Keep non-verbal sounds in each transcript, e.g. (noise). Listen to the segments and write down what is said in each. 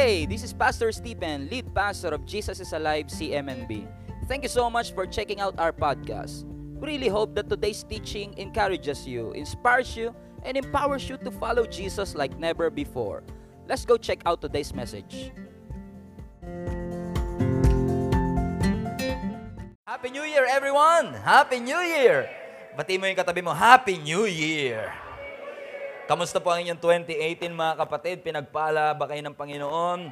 Hey, this is Pastor Stephen, lead pastor of Jesus is Alive CMNB. Thank you so much for checking out our podcast. We really hope that today's teaching encourages you, inspires you, and empowers you to follow Jesus like never before. Let's go check out today's message. Happy New Year, everyone! Happy New Year! Bati yung katabi mo, Happy New Year! Kamusta po ang inyong 2018 mga kapatid? Pinagpala ba kayo ng Panginoon?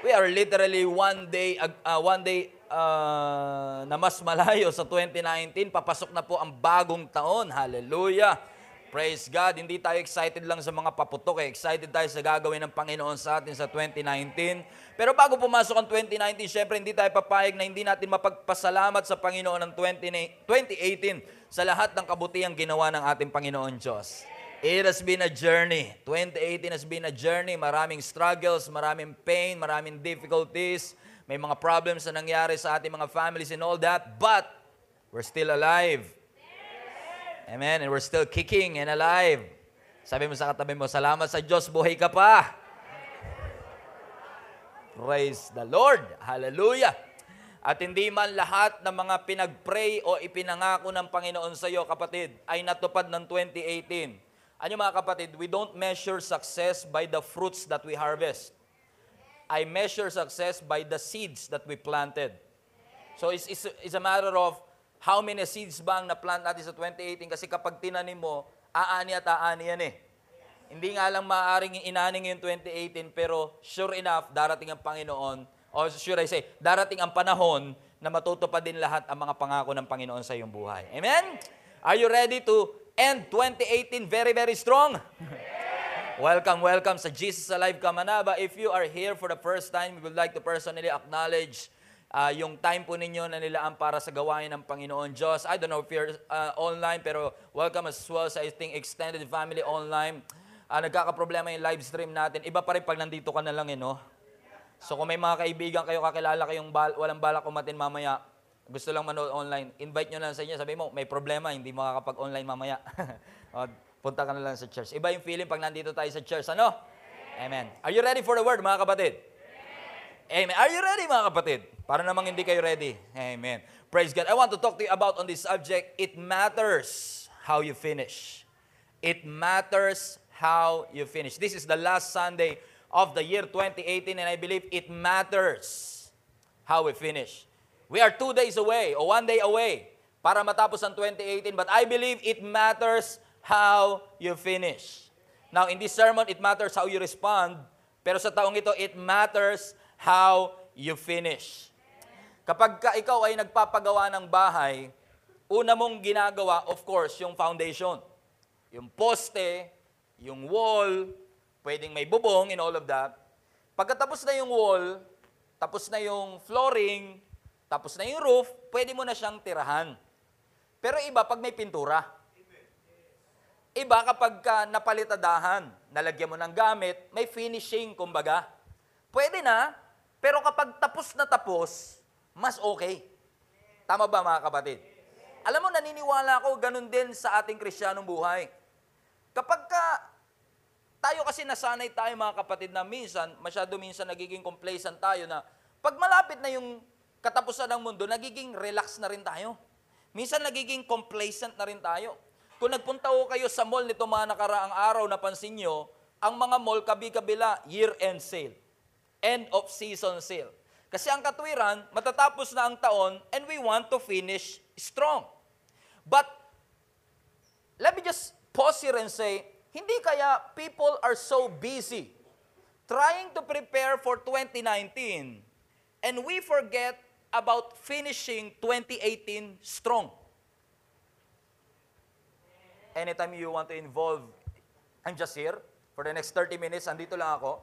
We are literally one day, uh, one day uh, na mas malayo sa 2019. Papasok na po ang bagong taon. Hallelujah! Praise God. Hindi tayo excited lang sa mga paputok. Eh. Excited tayo sa gagawin ng Panginoon sa atin sa 2019. Pero bago pumasok ang 2019, syempre hindi tayo papayag na hindi natin mapagpasalamat sa Panginoon ng 20, 2018 sa lahat ng kabutihang ginawa ng ating Panginoon Diyos. It has been a journey. 2018 has been a journey. Maraming struggles, maraming pain, maraming difficulties. May mga problems na nangyari sa ating mga families and all that. But, we're still alive. Amen. And we're still kicking and alive. Sabi mo sa katabi mo, salamat sa Diyos, buhay ka pa. Praise the Lord. Hallelujah. At hindi man lahat ng mga pinag-pray o ipinangako ng Panginoon sa iyo, kapatid, ay natupad ng 2018. Ano mga kapatid, we don't measure success by the fruits that we harvest. I measure success by the seeds that we planted. So it's, it's, it's a matter of how many seeds ba ang na-plant natin sa 2018 kasi kapag tinanim mo, aani at aani yan eh. Hindi nga lang maaaring inaning yung 2018 pero sure enough, darating ang Panginoon or should I say, darating ang panahon na matutupad din lahat ang mga pangako ng Panginoon sa iyong buhay. Amen? Are you ready to end 2018 very, very strong. welcome, welcome sa Jesus Alive Kamanaba. If you are here for the first time, we would like to personally acknowledge uh, yung time po ninyo na nilaan para sa gawain ng Panginoon Diyos. I don't know if you're uh, online, pero welcome as well sa ating extended family online. Uh, nagkakaproblema yung live stream natin. Iba pa rin pag nandito ka na lang, eh, no? So kung may mga kaibigan kayo, kakilala kayong bal- walang balak umatin mamaya, gusto lang manood online, invite nyo lang sa inyo. Sabi mo, may problema, hindi makakapag-online mamaya. (laughs) o, punta ka na lang sa church. Iba yung feeling pag nandito tayo sa church. Ano? Amen. Are you ready for the word, mga kapatid? Amen. Are you ready, mga kapatid? Para namang hindi kayo ready. Amen. Praise God. I want to talk to you about on this subject. It matters how you finish. It matters how you finish. This is the last Sunday of the year 2018 and I believe it matters how we finish. We are two days away or one day away para matapos ang 2018 but I believe it matters how you finish. Now, in this sermon, it matters how you respond, pero sa taong ito, it matters how you finish. Kapag ka ikaw ay nagpapagawa ng bahay, una mong ginagawa, of course, yung foundation. Yung poste, yung wall, pwedeng may bubong and all of that. Pagkatapos na yung wall, tapos na yung flooring, tapos na yung roof, pwede mo na siyang tirahan. Pero iba pag may pintura. Iba kapag ka napalitadahan, nalagyan mo ng gamit, may finishing, kumbaga. Pwede na, pero kapag tapos na tapos, mas okay. Tama ba mga kapatid? Alam mo, naniniwala ako, ganun din sa ating kristyanong buhay. Kapag ka, tayo kasi nasanay tayo mga kapatid na minsan, masyado minsan nagiging complacent tayo na pag malapit na yung katapusan ng mundo, nagiging relax na rin tayo. Minsan nagiging complacent na rin tayo. Kung nagpunta ko kayo sa mall nito mga nakaraang araw, napansin nyo, ang mga mall kabi-kabila, year-end sale. End of season sale. Kasi ang katwiran, matatapos na ang taon and we want to finish strong. But, let me just pause here and say, hindi kaya people are so busy trying to prepare for 2019 and we forget about finishing 2018 strong. Anytime you want to involve, I'm just here for the next 30 minutes, andito lang ako.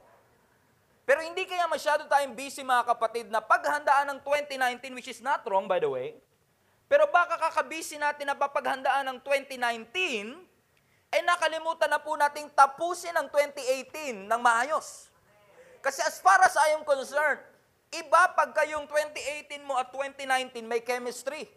Pero hindi kaya masyado tayong busy mga kapatid na paghandaan ng 2019, which is not wrong by the way, pero baka kakabisi natin na papaghandaan ng 2019, ay nakalimutan na po nating tapusin ang 2018 ng maayos. Kasi as far as I am concerned, Iba pagka yung 2018 mo at 2019 may chemistry.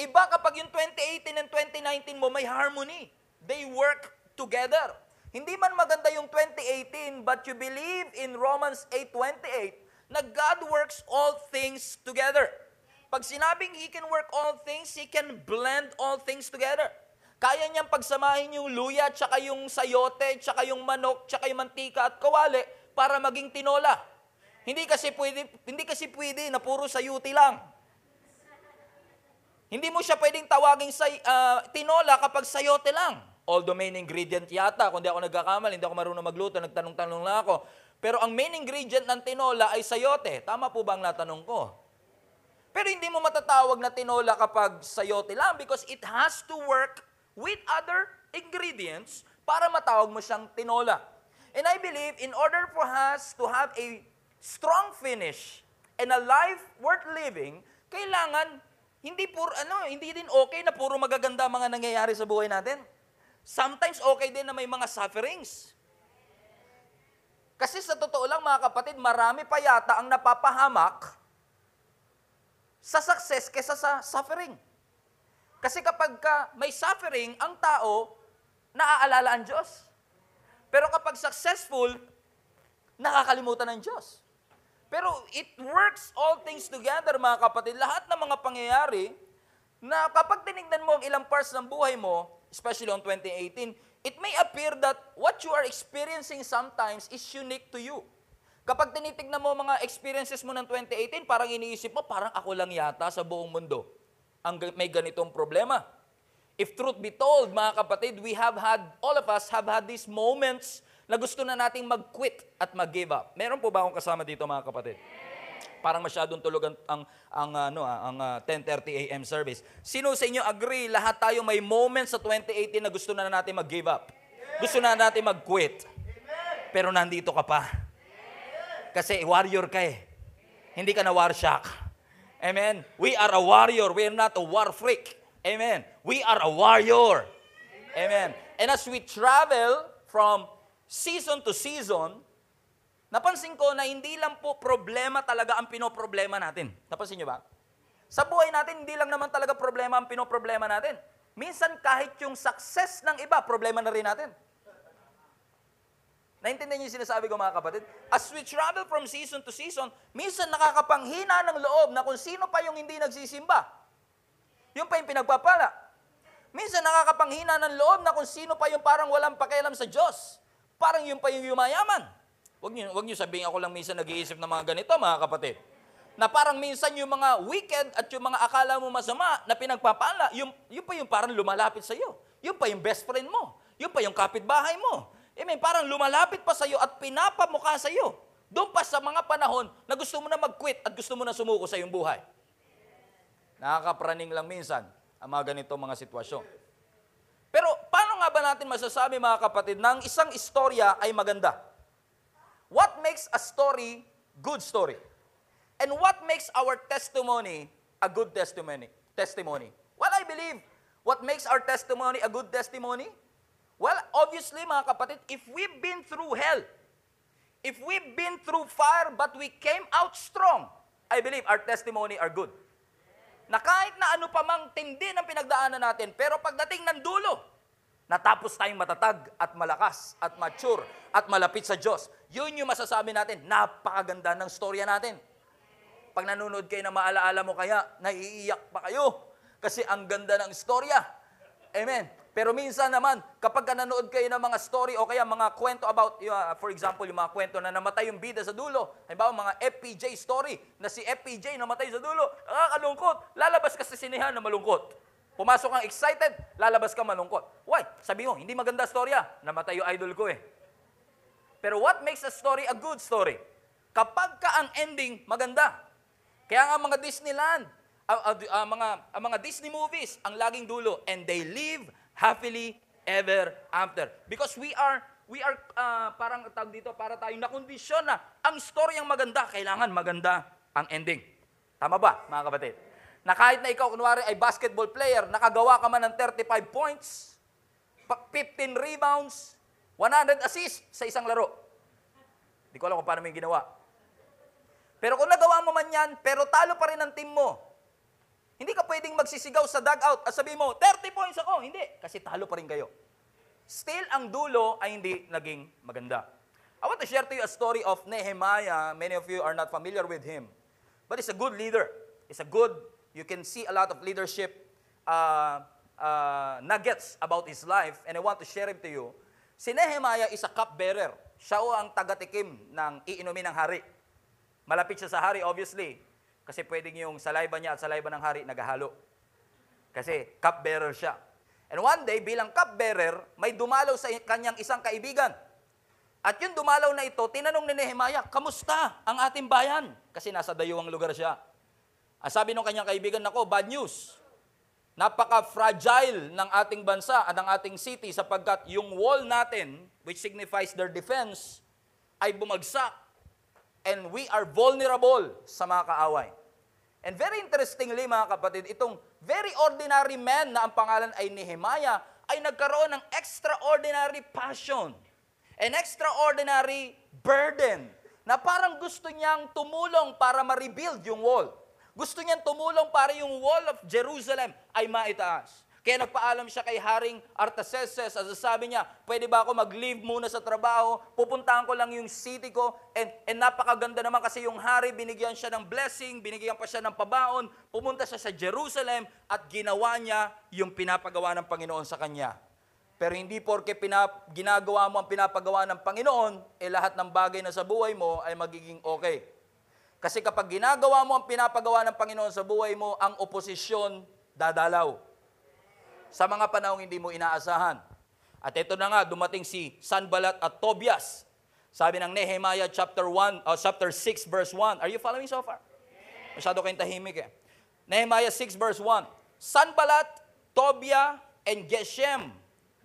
Iba kapag yung 2018 and 2019 mo may harmony. They work together. Hindi man maganda yung 2018, but you believe in Romans 8.28 na God works all things together. Pag sinabing He can work all things, He can blend all things together. Kaya niyang pagsamahin yung luya, tsaka yung sayote, tsaka yung manok, tsaka yung mantika at kawali para maging tinola. Hindi kasi pwede, hindi kasi pwede na puro sayuti lang. Hindi mo siya pwedeng tawaging say, ah, tinola kapag sayote lang. Although main ingredient yata, kung di ako nagkakamali, hindi ako marunong magluto, nagtanong-tanong lang ako. Pero ang main ingredient ng tinola ay sayote. Tama po ba ang natanong ko? Pero hindi mo matatawag na tinola kapag sayote lang because it has to work with other ingredients para matawag mo siyang tinola. And I believe in order for us to have a strong finish and a life worth living, kailangan hindi puro ano, hindi din okay na puro magaganda mga nangyayari sa buhay natin. Sometimes okay din na may mga sufferings. Kasi sa totoo lang mga kapatid, marami pa yata ang napapahamak sa success kesa sa suffering. Kasi kapag ka may suffering, ang tao, naaalala ang Diyos. Pero kapag successful, nakakalimutan ng Diyos. Pero it works all things together, mga kapatid. Lahat ng mga pangyayari, na kapag tinignan mo ang ilang parts ng buhay mo, especially on 2018, it may appear that what you are experiencing sometimes is unique to you. Kapag tinitignan mo mga experiences mo ng 2018, parang iniisip mo, parang ako lang yata sa buong mundo ang may ganitong problema. If truth be told, mga kapatid, we have had, all of us have had these moments na gusto na nating mag-quit at mag-give up. Meron po ba akong kasama dito, mga kapatid? Parang masyadong tulog ang, ang, ang, ano, ah, ang ah, 10.30 a.m. service. Sino sa inyo agree, lahat tayo may moments sa 2018 na gusto na natin mag-give up? Gusto na natin mag-quit? Pero nandito ka pa. Kasi warrior ka eh. Hindi ka na war shock. Amen. We are a warrior. We are not a war freak. Amen. We are a warrior. Amen. And as we travel from season to season, napansin ko na hindi lang po problema talaga ang pinoproblema natin. Napansin nyo ba? Sa buhay natin, hindi lang naman talaga problema ang pinoproblema natin. Minsan kahit yung success ng iba, problema na rin natin. Naintindihan niyo yung sinasabi ko mga kapatid? As we travel from season to season, minsan nakakapanghina ng loob na kung sino pa yung hindi nagsisimba. Yung pa yung pinagpapala. Minsan nakakapanghina ng loob na kung sino pa yung parang walang pakialam sa Diyos. Parang yung pa yung yumayaman. Huwag niyo, huwag niyo sabihin ako lang minsan nag-iisip ng mga ganito mga kapatid. Na parang minsan yung mga wicked at yung mga akala mo masama na pinagpapala, yung, yung pa yung parang lumalapit sa iyo. Yung pa yung best friend mo. Yung pa yung kapitbahay mo. Amen. Parang lumalapit pa sa iyo at pinapamukha sa iyo. Doon pa sa mga panahon na gusto mo na mag-quit at gusto mo na sumuko sa iyong buhay. Nakakapraning lang minsan ang mga ganito mga sitwasyon. Pero paano nga ba natin masasabi mga kapatid na ang isang istorya ay maganda? What makes a story good story? And what makes our testimony a good testimony? Testimony. Well, I believe what makes our testimony a good testimony? Well, obviously mga kapatid, if we've been through hell, if we've been through fire but we came out strong, I believe our testimony are good. Na kahit na ano pa mang tindi ng pinagdaanan natin, pero pagdating ng dulo, natapos tayong matatag at malakas at mature at malapit sa Diyos. Yun yung masasabi natin, napakaganda ng storya natin. Pag nanonood kayo na maalaala mo kaya, naiiyak pa kayo. Kasi ang ganda ng storya. Amen. Pero minsan naman, kapag ka nanood kayo ng mga story o kaya mga kwento about, uh, for example, yung mga kwento na namatay yung bida sa dulo, halimbawa mga FPJ story, na si FPJ namatay sa dulo, nakakalungkot, lalabas ka sa sinehan na malungkot. Pumasok kang excited, lalabas ka malungkot. Why? Sabi mo, hindi maganda storya, namatay yung idol ko eh. Pero what makes a story a good story? Kapag ka ang ending maganda. Kaya nga mga Disneyland, ah, ah, ah, mga, ang mga Disney movies, ang laging dulo, and they live happily ever after. Because we are, we are, ah, parang tawag dito, para tayong nakondisyon na ang story ang maganda, kailangan maganda ang ending. Tama ba, mga kapatid? Na kahit na ikaw, kunwari, ay basketball player, nakagawa ka man ng 35 points, pa- 15 rebounds, 100 assists sa isang laro. Hindi ko alam kung paano mo yung ginawa. Pero kung nagawa mo man yan, pero talo pa rin ang team mo, hindi ka pwedeng magsisigaw sa dugout at sabihin mo, 30 points ako. Hindi, kasi talo pa rin kayo. still ang dulo ay hindi naging maganda. I want to share to you a story of Nehemiah. Many of you are not familiar with him. But he's a good leader. He's a good, you can see a lot of leadership uh, uh, nuggets about his life, and I want to share it to you. Si Nehemiah is a cupbearer. Siya o ang tagatikim ng iinumin ng hari. Malapit siya sa hari, obviously. Kasi pwedeng yung salayba niya at salayba ng hari naghahalo. Kasi cupbearer siya. And one day, bilang cupbearer, may dumalaw sa kanyang isang kaibigan. At yung dumalaw na ito, tinanong ni Nehemiah, kamusta ang ating bayan? Kasi nasa dayuwang lugar siya. Sabi ng kanyang kaibigan, nako, bad news. Napaka-fragile ng ating bansa at ng ating city sapagkat yung wall natin, which signifies their defense, ay bumagsak. And we are vulnerable sa mga kaaway. And very interestingly mga kapatid, itong very ordinary man na ang pangalan ay Nehemiah ay nagkaroon ng extraordinary passion, an extraordinary burden na parang gusto niyang tumulong para ma-rebuild yung wall. Gusto niyang tumulong para yung wall of Jerusalem ay maitaas. Kaya nagpaalam siya kay Haring Artaxerxes at sabi niya, pwede ba ako mag-leave muna sa trabaho, pupuntahan ko lang yung city ko, and, and napakaganda naman kasi yung hari, binigyan siya ng blessing, binigyan pa siya ng pabaon, pumunta siya sa Jerusalem at ginawa niya yung pinapagawa ng Panginoon sa kanya. Pero hindi porke pinap, ginagawa mo ang pinapagawa ng Panginoon, eh lahat ng bagay na sa buhay mo ay magiging okay. Kasi kapag ginagawa mo ang pinapagawa ng Panginoon sa buhay mo, ang oposisyon dadalaw sa mga panahong hindi mo inaasahan. At ito na nga, dumating si Sanbalat at Tobias. Sabi ng Nehemiah chapter 1, uh, chapter 6 verse 1. Are you following so far? Masyado kayong tahimik eh. Nehemiah 6 verse 1. Sanbalat, Tobia, and Geshem,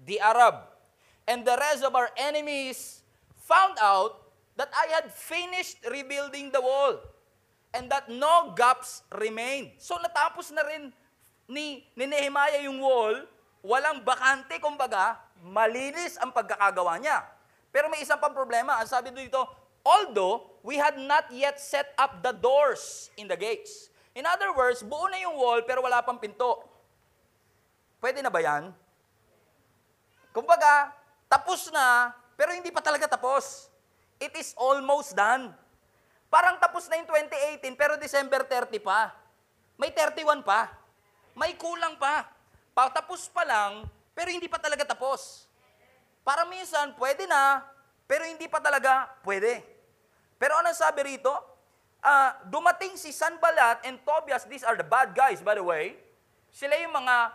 the Arab, and the rest of our enemies found out that I had finished rebuilding the wall and that no gaps remained. So natapos na rin ni, ni Nehemiah yung wall, walang bakante, kumbaga, malinis ang pagkakagawa niya. Pero may isang pang problema. Ang sabi dito, although we had not yet set up the doors in the gates. In other words, buo na yung wall pero wala pang pinto. Pwede na ba yan? Kumbaga, tapos na, pero hindi pa talaga tapos. It is almost done. Parang tapos na yung 2018, pero December 30 pa. May 31 pa. May kulang pa. Patapos pa lang, pero hindi pa talaga tapos. Para minsan, pwede na, pero hindi pa talaga pwede. Pero ano sabi rito? Uh, dumating si Sanbalat and Tobias, these are the bad guys, by the way. Sila yung mga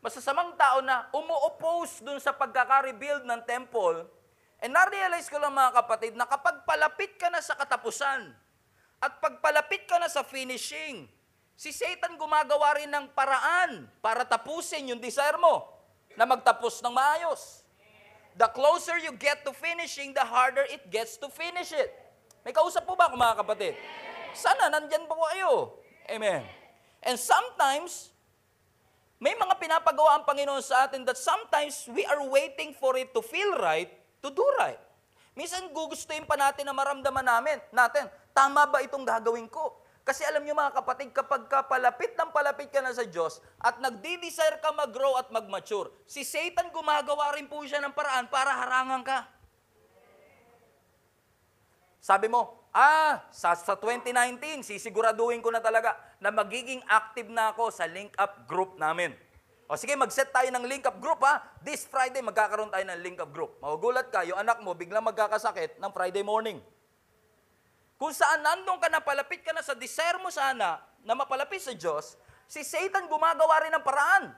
masasamang tao na umu-oppose dun sa pagkaka-rebuild ng temple. And na-realize ko lang mga kapatid na kapag palapit ka na sa katapusan at pagpalapit ka na sa finishing, si Satan gumagawa rin ng paraan para tapusin yung desire mo na magtapos ng maayos. The closer you get to finishing, the harder it gets to finish it. May kausap po ba ako mga kapatid? Sana nandyan po kayo. Amen. And sometimes, may mga pinapagawa ang Panginoon sa atin that sometimes we are waiting for it to feel right, to do right. Minsan gugustuhin pa natin na maramdaman namin, natin, tama ba itong gagawin ko? Kasi alam nyo mga kapatid, kapag ka palapit ng palapit ka na sa Diyos at nagdi-desire ka mag-grow at mag-mature, si Satan gumagawa rin po siya ng paraan para harangan ka. Sabi mo, ah, sa, sa 2019, sisiguraduhin ko na talaga na magiging active na ako sa link-up group namin. O sige, mag-set tayo ng link-up group ha. This Friday, magkakaroon tayo ng link-up group. Magugulat ka, yung anak mo biglang magkakasakit ng Friday morning. Kung saan nandun ka na, palapit ka na sa desire mo sana na mapalapit sa Diyos, si Satan gumagawa rin ng paraan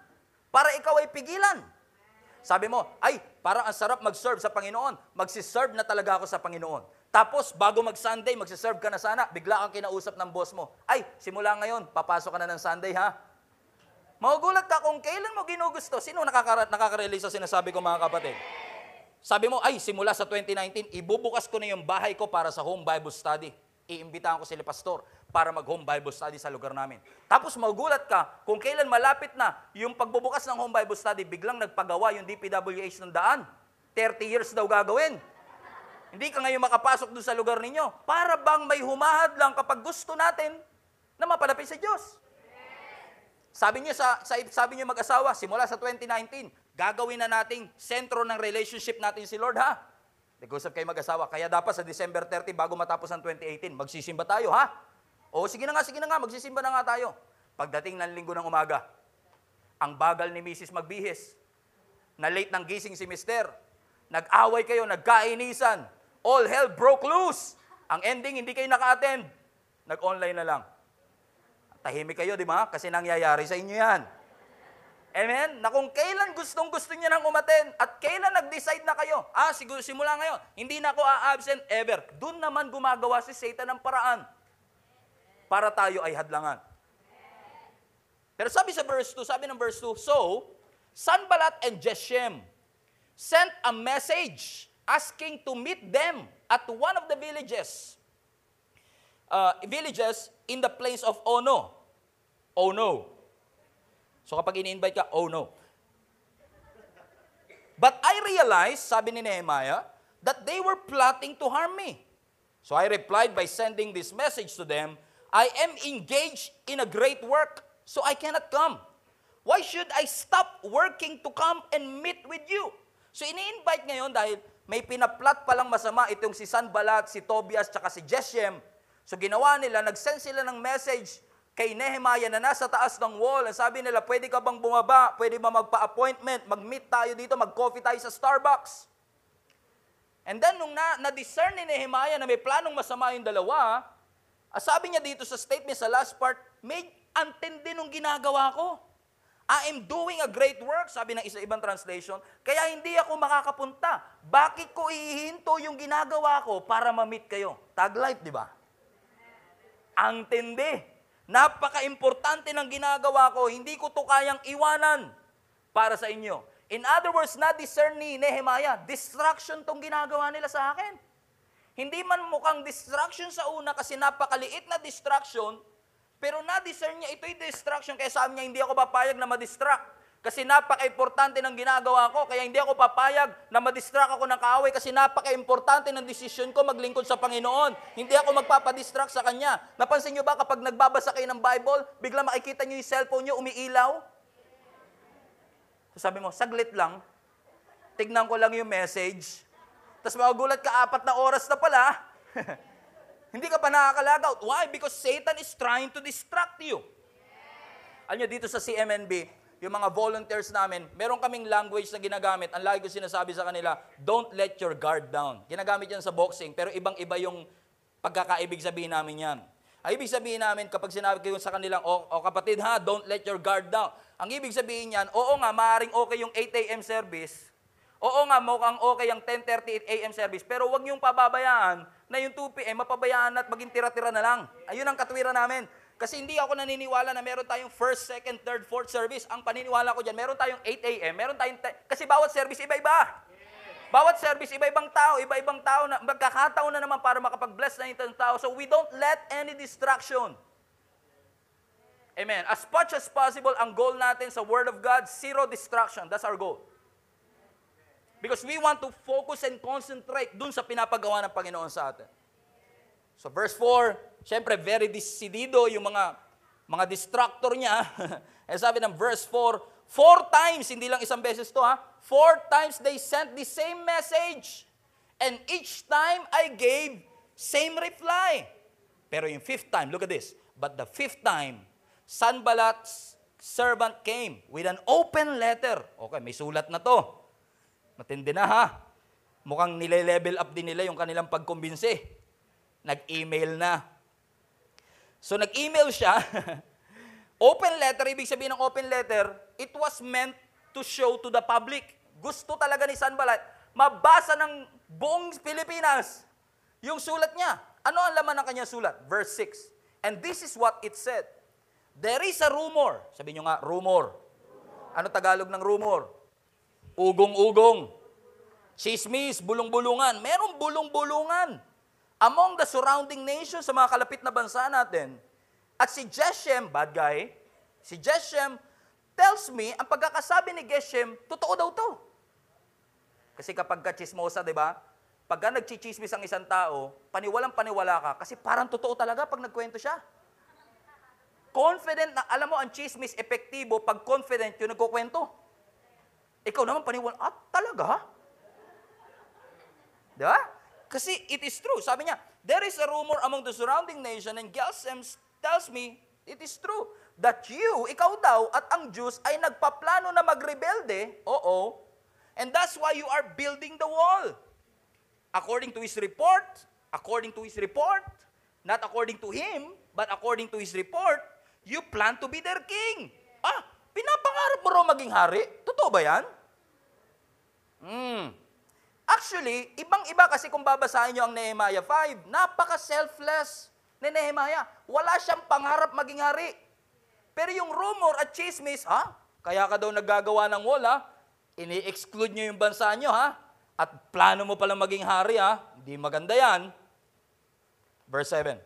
para ikaw ay pigilan. Sabi mo, ay, parang ang sarap mag-serve sa Panginoon. Magsiserve na talaga ako sa Panginoon. Tapos, bago mag-Sunday, magsiserve ka na sana, bigla kang kinausap ng boss mo. Ay, simula ngayon, papasok ka na ng Sunday ha. Magugulat ka kung kailan mo ginugusto. Sino nakaka- nakaka-release sa sinasabi ko mga kapatid? Sabi mo, ay, simula sa 2019, ibubukas ko na yung bahay ko para sa home Bible study. Iimbitahan ko sila pastor para mag-home Bible study sa lugar namin. Tapos magulat ka kung kailan malapit na yung pagbubukas ng home Bible study, biglang nagpagawa yung DPWH ng daan. 30 years daw gagawin. Hindi ka ngayon makapasok doon sa lugar ninyo. Para bang may humahad lang kapag gusto natin na mapalapit sa Diyos. Sabi niyo sa, sa sabi niyo mag-asawa simula sa 2019, Gagawin na nating sentro ng relationship natin si Lord, ha? Nag-usap kayo mag-asawa. Kaya dapat sa December 30, bago matapos ang 2018, magsisimba tayo, ha? O sige na nga, sige na nga, magsisimba na nga tayo. Pagdating ng linggo ng umaga, ang bagal ni Mrs. magbihis. Na late ng gising si Mister. Nag-away kayo, nagkainisan. All hell broke loose. Ang ending, hindi kayo naka-attend. Nag-online na lang. Tahimik kayo, di ba? Kasi nangyayari sa inyo yan. Amen? Na kung kailan gustong gusto niya nang umaten at kailan nag-decide na kayo, ah, siguro simula ngayon, hindi na ako a-absent ever. Doon naman gumagawa si Satan ng paraan para tayo ay hadlangan. Pero sabi sa verse 2, sabi ng verse 2, So, Sanballat and Geshem sent a message asking to meet them at one of the villages, uh, villages in the plains of Ono. Oh no. So kapag ini-invite ka, oh no. But I realized, sabi ni Nehemiah, that they were plotting to harm me. So I replied by sending this message to them, I am engaged in a great work, so I cannot come. Why should I stop working to come and meet with you? So ini-invite ngayon dahil may pinaplat palang masama itong si Sanbalat, si Tobias, tsaka si Geshem. So ginawa nila, nag-send sila ng message kay Nehemiah na nasa taas ng wall. Ang sabi nila, pwede ka bang bumaba? Pwede ba magpa-appointment? Mag-meet tayo dito, mag-coffee tayo sa Starbucks. And then, nung na, na-discern ni Nehemiah na may planong masama yung dalawa, sabi niya dito sa statement sa last part, may antindi nung ginagawa ko. I am doing a great work, sabi ng isa ibang translation, kaya hindi ako makakapunta. Bakit ko ihihinto yung ginagawa ko para ma-meet kayo? Tag life, di ba? Ang tindi. Napaka-importante ng ginagawa ko, hindi ko to kayang iwanan para sa inyo. In other words, na-discern ni Nehemiah, distraction tong ginagawa nila sa akin. Hindi man mukhang distraction sa una kasi napakaliit na distraction, pero na-discern niya ito'y distraction, kaya sabi niya, hindi ako papayag na ma-distract. Kasi napaka-importante ng ginagawa ko, kaya hindi ako papayag na ma-distract ako ng kaaway kasi napaka-importante ng desisyon ko maglingkod sa Panginoon. Hindi ako magpapadistract sa Kanya. Napansin niyo ba kapag nagbabasa kayo ng Bible, bigla makikita niyo yung cellphone niyo umiilaw? So sabi mo, saglit lang, tignan ko lang yung message, tapos magugulat ka, apat na oras na pala, (laughs) hindi ka pa nakakalagaw. Why? Because Satan is trying to distract you. Alam niyo, dito sa CMNB, yung mga volunteers namin, meron kaming language na ginagamit. Ang lagi ko sinasabi sa kanila, don't let your guard down. Ginagamit yan sa boxing, pero ibang-iba yung pagkakaibig sabihin namin yan. Ang ibig sabihin namin, kapag sinabi ko sa kanilang, o, o kapatid ha, don't let your guard down. Ang ibig sabihin yan, oo nga, maaaring okay yung 8 a.m. service, Oo nga, mukhang okay ang 10.30 a.m. service, pero huwag niyong pababayaan na yung 2 p.m. mapabayaan at maging tira-tira na lang. Ayun ang katwiran namin. Kasi hindi ako naniniwala na meron tayong first, second, third, fourth service. Ang paniniwala ko dyan, meron tayong 8 a.m., meron tayong... te- kasi bawat service iba-iba. Bawat service, iba-ibang tao, iba-ibang tao na magkakataon na naman para makapag-bless na yung tao. So we don't let any distraction. Amen. As much as possible, ang goal natin sa Word of God, zero distraction. That's our goal. Because we want to focus and concentrate dun sa pinapagawa ng Panginoon sa atin. So verse 4, syempre very decidido yung mga mga distractor niya. (laughs) eh sabi ng verse 4, four times, hindi lang isang beses to ha, four times they sent the same message. And each time I gave same reply. Pero yung fifth time, look at this. But the fifth time, Sanballat's servant came with an open letter. Okay, may sulat na to. Matindi na ha. Mukhang nile-level up din nila yung kanilang pagkumbinsi. Nag-email na. So nag-email siya. (laughs) open letter, ibig sabihin ng open letter, it was meant to show to the public. Gusto talaga ni Sanballat, mabasa ng buong Pilipinas yung sulat niya. Ano ang laman ng kanyang sulat? Verse 6. And this is what it said. There is a rumor. Sabi nyo nga, rumor. Ano Tagalog ng rumor? Ugong-ugong. Chismis, bulong-bulungan. Merong bulong-bulungan among the surrounding nations sa mga kalapit na bansa natin. At si Geshem, bad guy, si Geshem tells me, ang pagkakasabi ni Geshem, totoo daw to. Kasi kapag ka-chismosa, di ba? Pagka nagchichismis ang isang tao, paniwalang paniwala ka kasi parang totoo talaga pag nagkwento siya. Confident na, alam mo, ang chismis epektibo pag confident yung nagkukwento. Ikaw naman paniwala, ah, talaga? Di ba? Kasi it is true. Sabi niya, there is a rumor among the surrounding nation and Gesem tells me, it is true, that you, ikaw daw, at ang Jews ay nagpaplano na magrebelde, oo, and that's why you are building the wall. According to his report, according to his report, not according to him, but according to his report, you plan to be their king. Ah, pinapangarap mo raw maging hari? Totoo ba yan? Hmm. Actually, ibang-iba kasi kung babasahin nyo ang Nehemiah 5, napaka-selfless ni Nehemiah. Wala siyang pangarap maging hari. Pero yung rumor at chismis, ha? Kaya ka daw naggagawa ng wall, ha? Ini-exclude nyo yung bansa nyo, ha? At plano mo palang maging hari, ha? Hindi maganda yan. Verse 7.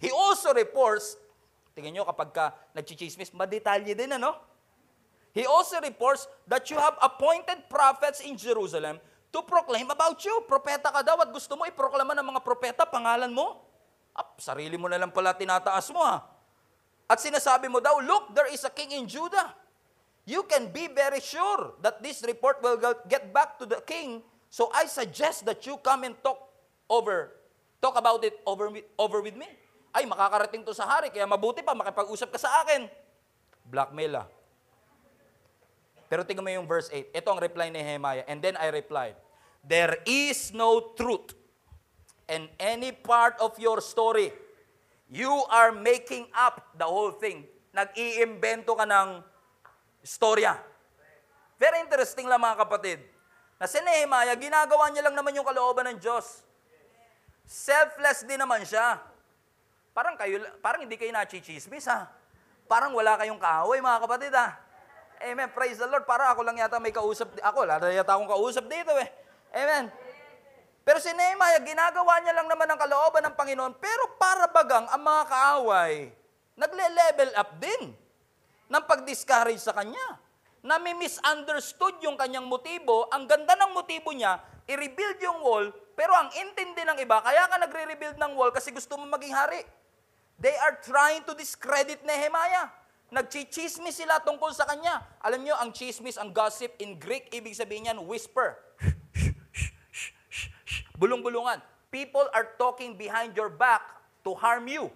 He also reports, tingnan nyo kapag ka nagchichismis, madetalye din, ano? He also reports that you have appointed prophets in Jerusalem to proclaim about you. Propeta ka daw at gusto mo iproklama ng mga propeta, pangalan mo? Ap, sarili mo na lang pala tinataas mo ha. At sinasabi mo daw, look, there is a king in Judah. You can be very sure that this report will get back to the king. So I suggest that you come and talk over, talk about it over, over with me. Ay, makakarating to sa hari, kaya mabuti pa, makipag-usap ka sa akin. Blackmail ah. Pero tingnan mo yung verse 8. Ito ang reply ni Nehemiah. And then I replied, There is no truth in any part of your story. You are making up the whole thing. Nag-iimbento ka ng storya. Very interesting lang mga kapatid. Na si Nehemiah, ginagawa niya lang naman yung kalooban ng Diyos. Selfless din naman siya. Parang kayo, parang hindi kayo nachichismis ha. Parang wala kayong kaaway mga kapatid ha. Amen. Praise the Lord. Para ako lang yata may kausap. Ako, wala yata akong kausap dito eh. Amen. Pero si Nehemiah, ginagawa niya lang naman ang kalooban ng Panginoon. Pero para bagang ang mga kaaway, nagle-level up din ng pag-discourage sa kanya. Nami-misunderstood yung kanyang motibo. Ang ganda ng motibo niya, i-rebuild yung wall, pero ang intindi ng iba, kaya ka nagre-rebuild ng wall kasi gusto mo maging hari. They are trying to discredit Nehemiah. Nagchichismis sila tungkol sa kanya. Alam nyo, ang chismis, ang gossip in Greek, ibig sabihin yan, whisper. Bulong-bulungan. People are talking behind your back to harm you.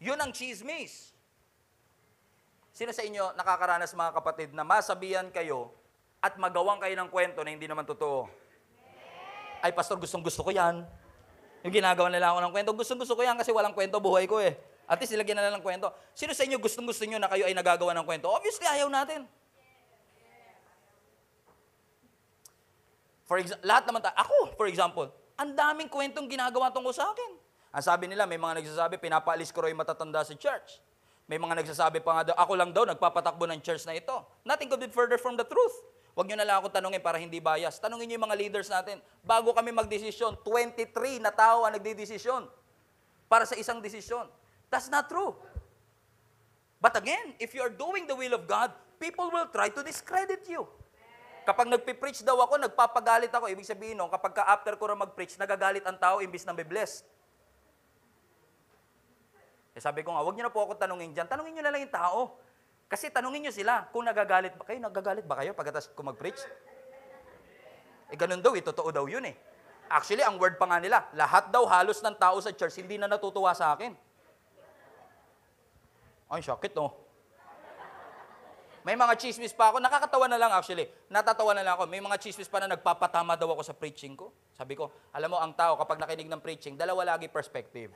Yun ang chismis. Sino sa inyo nakakaranas mga kapatid na masabihan kayo at magawang kayo ng kwento na hindi naman totoo? Ay, pastor, gustong gusto ko yan. Yung ginagawa nila ako ng kwento, gustong gusto ko yan kasi walang kwento buhay ko eh. At least silagyan na lang ng kwento. Sino sa inyo gustong gusto nyo na kayo ay nagagawa ng kwento? Obviously, ayaw natin. For example, lahat naman tayo, ako, for example, ang daming kwentong ginagawa tungkol sa akin. Ang sabi nila, may mga nagsasabi, pinapaalis ko raw yung matatanda sa church. May mga nagsasabi pa nga daw, ako lang daw nagpapatakbo ng church na ito. Nothing could be further from the truth. Huwag nyo na lang ako tanungin para hindi bias. Tanungin nyo yung mga leaders natin. Bago kami magdesisyon, 23 na tao ang nagdidesisyon para sa isang desisyon. That's not true. But again, if you are doing the will of God, people will try to discredit you. Kapag nagpipreach daw ako, nagpapagalit ako. Ibig sabihin no, kapag ka after ko na mag-preach, nagagalit ang tao imbis na may blessed. Eh sabi ko nga, huwag niyo na po ako tanungin dyan. Tanungin niyo na lang yung tao. Kasi tanungin niyo sila, kung nagagalit ba kayo, nagagalit ba kayo pagkatas ko mag-preach? Eh ganun daw, eh, totoo daw yun eh. Actually, ang word pa nga nila, lahat daw halos ng tao sa church hindi na natutuwa sa akin. Ay, sakit no. May mga chismis pa ako, nakakatawa na lang actually. Natatawa na lang ako. May mga chismis pa na nagpapatama daw ako sa preaching ko. Sabi ko, alam mo, ang tao kapag nakinig ng preaching, dalawa lagi perspective.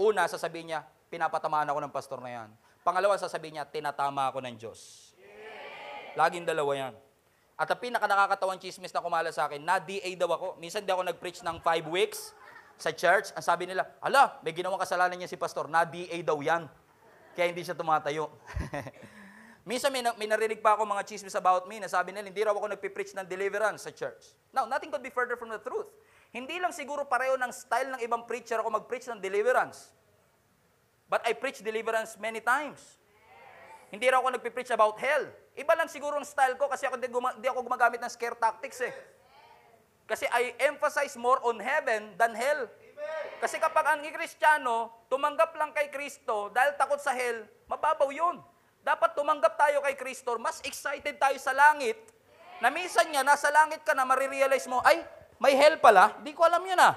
Una, sasabihin niya, pinapatamaan ako ng pastor na yan. Pangalawa, sasabihin niya, tinatama ako ng Diyos. Laging dalawa yan. At ang pinaka nakakatawang chismis na kumala sa akin, na-DA daw ako. Minsan di ako nag-preach ng five weeks sa church. Ang sabi nila, ala, may ginawang kasalanan niya si pastor, na-DA daw yan. Kaya hindi siya tumatayo. (laughs) Minsan may, may narinig pa ako mga chismis about me na sabi nila, hindi raw ako nagpipreach ng deliverance sa church. Now, nothing could be further from the truth. Hindi lang siguro pareho ng style ng ibang preacher ako mag-preach ng deliverance. But I preach deliverance many times. Hindi raw ako nagpipreach about hell. Iba lang siguro ang style ko kasi ako hindi ako gumagamit ng scare tactics eh. Kasi I emphasize more on heaven than hell. Kasi kapag ang Kristiyano, tumanggap lang kay Kristo dahil takot sa hell, mababaw yun. Dapat tumanggap tayo kay Kristo, mas excited tayo sa langit Na minsan nga, nasa langit ka na, marirealize mo, ay, may hell pala. Di ko alam yun ah.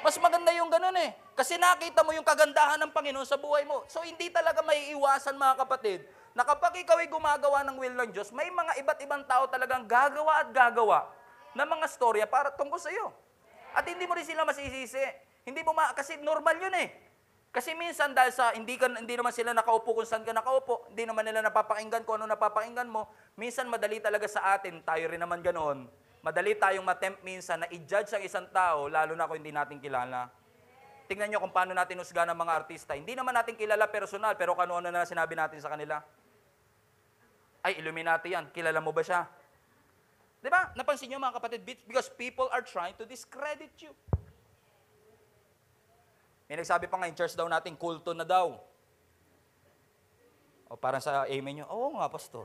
Mas maganda yung ganun eh. Kasi nakita mo yung kagandahan ng Panginoon sa buhay mo. So hindi talaga may iwasan mga kapatid, na kapag ikaw ay gumagawa ng will ng Diyos, may mga iba't ibang tao talagang gagawa at gagawa ng mga storya para tungkol sa iyo. At hindi mo rin sila masisisi. Hindi mo ma- kasi normal yun eh. Kasi minsan dahil sa hindi ka hindi naman sila nakaupo kung saan ka nakaupo, hindi naman nila napapakinggan kung ano napapakinggan mo, minsan madali talaga sa atin, tayo rin naman ganoon. Madali tayong matempt minsan na i-judge ang isang tao lalo na kung hindi natin kilala. Tingnan nyo kung paano natin husga ng mga artista. Hindi naman natin kilala personal, pero kung ano na sinabi natin sa kanila. Ay, Illuminati yan. Kilala mo ba siya? Di ba? Napansin nyo mga kapatid, because people are trying to discredit you. May nagsabi pa nga in church daw natin, kulto na daw. O parang sa amen nyo, oo nga, pastor.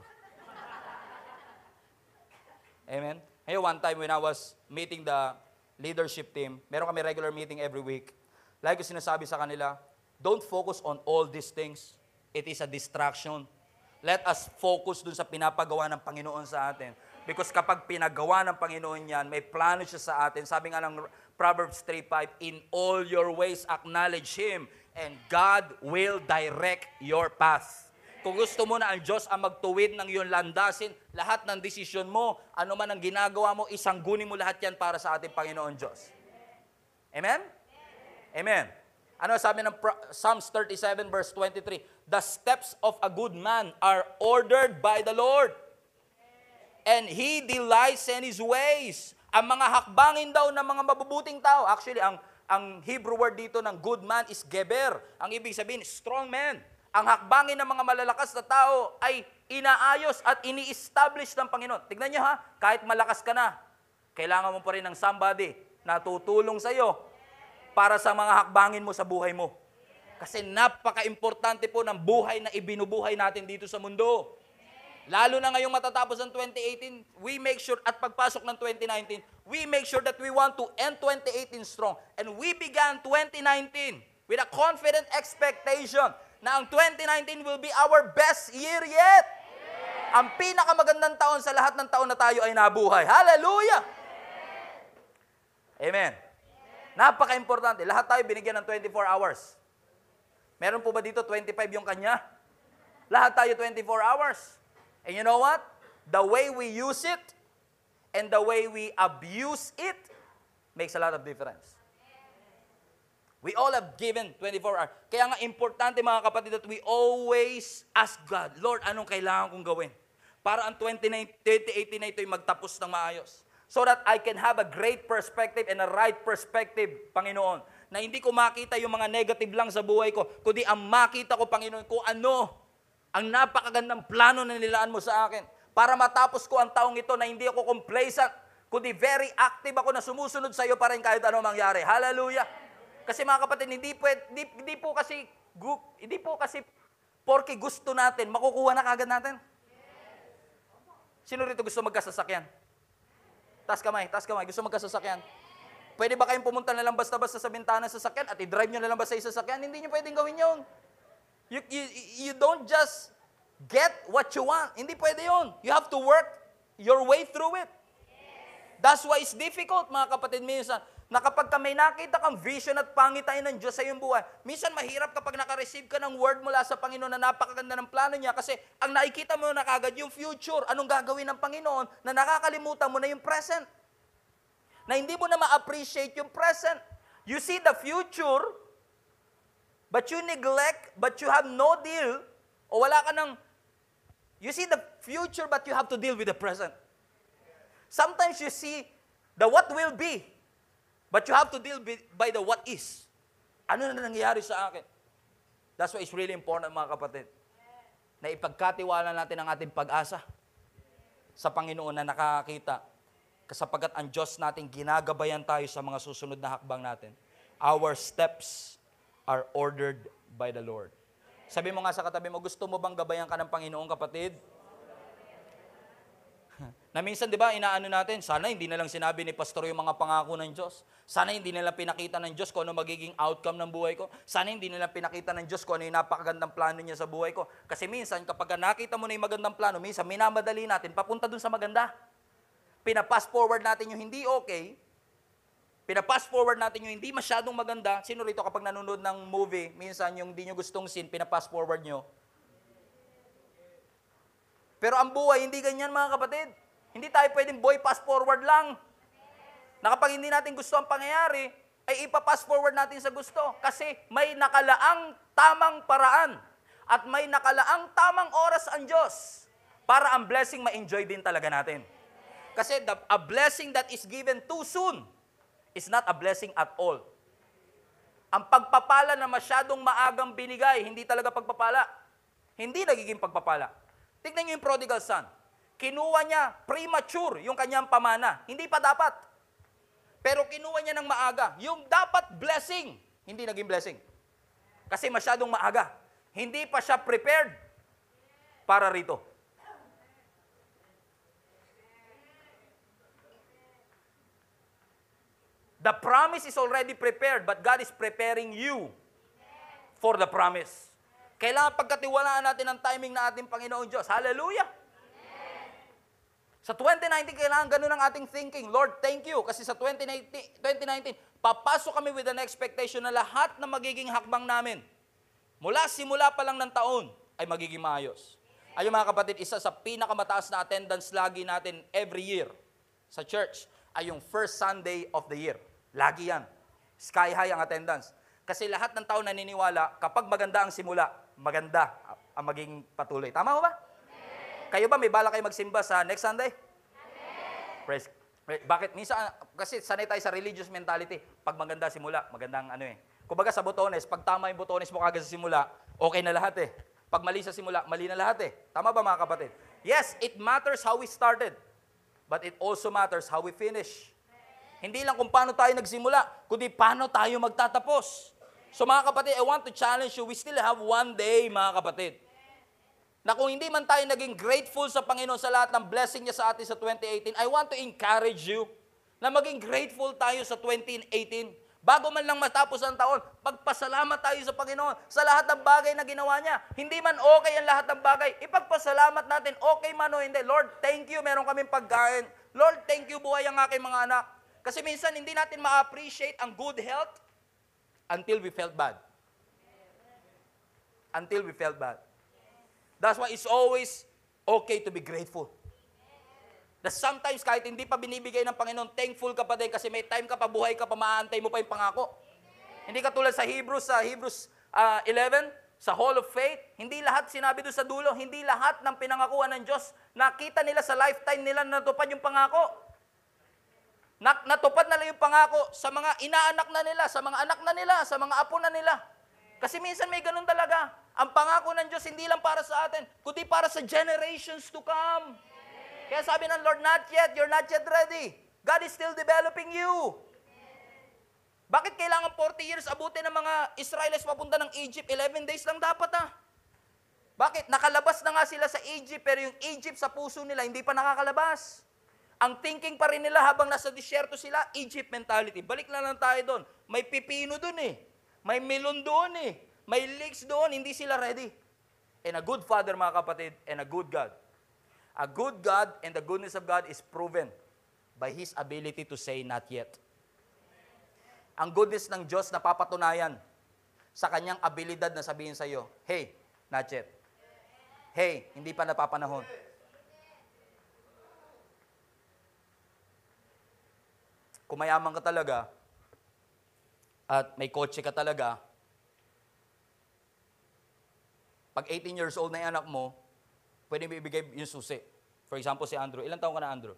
Amen? Ngayon, one time when I was meeting the leadership team, meron kami regular meeting every week. Like ko sinasabi sa kanila, don't focus on all these things. It is a distraction. Let us focus dun sa pinapagawa ng Panginoon sa atin. Because kapag pinagawa ng Panginoon yan, may plano siya sa atin. Sabi nga ng Proverbs 3.5, In all your ways acknowledge Him, and God will direct your path. Kung gusto mo na ang Diyos ang magtuwid ng iyong landasin, lahat ng desisyon mo, ano man ang ginagawa mo, isanggunin mo lahat yan para sa ating Panginoon Diyos. Amen? Amen. Ano sabi ng Psalms 37 verse 23? The steps of a good man are ordered by the Lord. And he delights in his ways. Ang mga hakbangin daw ng mga mabubuting tao. Actually, ang ang Hebrew word dito ng good man is geber. Ang ibig sabihin, strong man. Ang hakbangin ng mga malalakas na tao ay inaayos at ini-establish ng Panginoon. Tignan niyo ha, kahit malakas ka na, kailangan mo pa rin ng somebody na tutulong sa iyo para sa mga hakbangin mo sa buhay mo. Kasi napaka-importante po ng buhay na ibinubuhay natin dito sa mundo. Lalo na ngayong matatapos ang 2018, we make sure, at pagpasok ng 2019, we make sure that we want to end 2018 strong. And we began 2019 with a confident expectation na ang 2019 will be our best year yet. Ang pinakamagandang taon sa lahat ng taon na tayo ay nabuhay. Hallelujah! Amen. Napaka-importante. Lahat tayo binigyan ng 24 hours. Meron po ba dito 25 yung kanya? Lahat tayo 24 hours. And you know what? The way we use it and the way we abuse it makes a lot of difference. We all have given 24 hours. Kaya nga importante mga kapatid that we always ask God, Lord, anong kailangan kong gawin? Para ang 2019 2018 na ito'y magtapos ng maayos. So that I can have a great perspective and a right perspective, Panginoon. Na hindi ko makita yung mga negative lang sa buhay ko, kundi ang makita ko, Panginoon, kung ano ang napakagandang plano na nilaan mo sa akin. Para matapos ko ang taong ito na hindi ako complacent, kundi very active ako na sumusunod sa iyo pa rin kahit ano mangyari. Hallelujah! Kasi mga kapatid, hindi, pwede, hindi, hindi po kasi, hindi po kasi porke gusto natin, makukuha na kagad natin. Sino rito gusto magkasasakyan? Taas kamay, taas kamay, gusto magkasasakyan. Pwede ba kayong pumunta na lang basta-basta sa bintana sa sasakyan at i-drive nyo na lang basta sa sasakyan? Hindi nyo pwedeng gawin yun. You, you, you don't just get what you want. Hindi pwede yun. You have to work your way through it. That's why it's difficult, mga kapatid, minsan, na kapag ka may nakita kang vision at pangitain ng Diyos sa iyong buhay, minsan mahirap kapag nakareceive ka ng word mula sa Panginoon na napakaganda ng plano niya kasi ang nakikita mo na kagad yung future, anong gagawin ng Panginoon, na nakakalimutan mo na yung present. Na hindi mo na ma-appreciate yung present. You see the future, but you neglect, but you have no deal, o wala ka ng, you see the future, but you have to deal with the present. Sometimes you see the what will be, but you have to deal by the what is. Ano na nangyayari sa akin? That's why it's really important, mga kapatid, na ipagkatiwala natin ang ating pag-asa sa Panginoon na nakakita. Kasapagat ang Diyos natin ginagabayan tayo sa mga susunod na hakbang natin. Our steps are ordered by the Lord. Sabi mo nga sa katabi mo, gusto mo bang gabayan ka ng Panginoon, kapatid? (laughs) Na minsan, di ba, inaano natin, sana hindi na lang sinabi ni pastor yung mga pangako ng Diyos. Sana hindi nila pinakita ng Diyos kung ano magiging outcome ng buhay ko. Sana hindi nila pinakita ng Diyos kung ano yung napakagandang plano niya sa buhay ko. Kasi minsan, kapag nakita mo na yung magandang plano, minsan minamadali natin papunta dun sa maganda. pinapass forward natin yung hindi okay, pinapass forward natin yung hindi masyadong maganda. Sino rito kapag nanonood ng movie, minsan yung hindi nyo gustong scene, pinapass forward nyo. Pero ang buhay, hindi ganyan mga kapatid. Hindi tayo pwedeng boy pass forward lang. Na kapag hindi natin gusto ang pangyayari, ay ipapass forward natin sa gusto. Kasi may nakalaang tamang paraan at may nakalaang tamang oras ang Diyos para ang blessing ma-enjoy din talaga natin. Kasi the, a blessing that is given too soon is not a blessing at all. Ang pagpapala na masyadong maagang binigay, hindi talaga pagpapala. Hindi nagiging pagpapala. Tignan niyo yung prodigal son. Kinuha niya premature yung kanyang pamana. Hindi pa dapat. Pero kinuha niya ng maaga. Yung dapat blessing, hindi naging blessing. Kasi masyadong maaga. Hindi pa siya prepared para rito. The promise is already prepared, but God is preparing you for the promise. Kailangan pagkatiwalaan natin ang timing na ating Panginoon Diyos. Hallelujah! Sa 2019, kailangan ganun ang ating thinking. Lord, thank you. Kasi sa 2019, 2019, papasok kami with an expectation na lahat na magiging hakbang namin, mula simula pa lang ng taon, ay magiging maayos. Ayun mga kapatid, isa sa pinakamataas na attendance lagi natin every year sa church ay yung first Sunday of the year. Lagi yan. Sky high ang attendance. Kasi lahat ng tao naniniwala, kapag maganda ang simula, maganda ang maging patuloy. Tama ba? Kayo ba, may bala kayo magsimba sa next Sunday? Praise. Praise. Bakit? Minsan, kasi sanay tayo sa religious mentality. Pag maganda simula, magandang ano eh. Kumbaga sa botones, pag tama yung botones mo kagad sa simula, okay na lahat eh. Pag mali sa simula, mali na lahat eh. Tama ba mga kapatid? Yes, it matters how we started. But it also matters how we finish. Hindi lang kung paano tayo nagsimula, kundi paano tayo magtatapos. So mga kapatid, I want to challenge you, we still have one day, mga kapatid. Na kung hindi man tayo naging grateful sa Panginoon sa lahat ng blessing niya sa atin sa 2018, I want to encourage you na maging grateful tayo sa 2018. Bago man lang matapos ang taon, pagpasalamat tayo sa Panginoon sa lahat ng bagay na ginawa niya. Hindi man okay ang lahat ng bagay, ipagpasalamat natin, okay man o hindi. Lord, thank you, meron kaming pagkain. Lord, thank you, buhay ang aking mga anak. Kasi minsan hindi natin ma-appreciate ang good health until we felt bad. Until we felt bad. That's why it's always okay to be grateful. That sometimes kahit hindi pa binibigay ng Panginoon, thankful ka pa din kasi may time ka pa, buhay ka pa, maaantay mo pa yung pangako. Hindi ka tulad sa Hebrews, sa Hebrews ah, 11, sa Hall of Faith, hindi lahat sinabi doon sa dulo, hindi lahat ng pinangakuan ng Diyos, nakita nila sa lifetime nila na natupad yung pangako. Na, natupad na lang yung pangako sa mga inaanak na nila, sa mga anak na nila, sa mga apo na nila. Kasi minsan may ganun talaga. Ang pangako ng Diyos hindi lang para sa atin, kundi para sa generations to come. Kaya sabi ng Lord, not yet, you're not yet ready. God is still developing you. Bakit kailangan 40 years abutin ng mga Israelis papunta ng Egypt? 11 days lang dapat ah. Bakit? Nakalabas na nga sila sa Egypt, pero yung Egypt sa puso nila, hindi pa nakakalabas. Ang thinking pa rin nila habang nasa disyerto sila, Egypt mentality. Balik na lang tayo doon. May pipino doon eh. May melon doon eh. May leeks doon. Hindi sila ready. And a good father, mga kapatid, and a good God. A good God and the goodness of God is proven by His ability to say not yet. Ang goodness ng Diyos na papatunayan sa kanyang abilidad na sabihin sa iyo, Hey, not yet. Hey, hindi pa napapanahon. Kung mayaman ka talaga, at may kotse ka talaga, pag 18 years old na yung anak mo, pwede mo ibigay yung susi. For example, si Andrew. Ilan taong ka na, Andrew?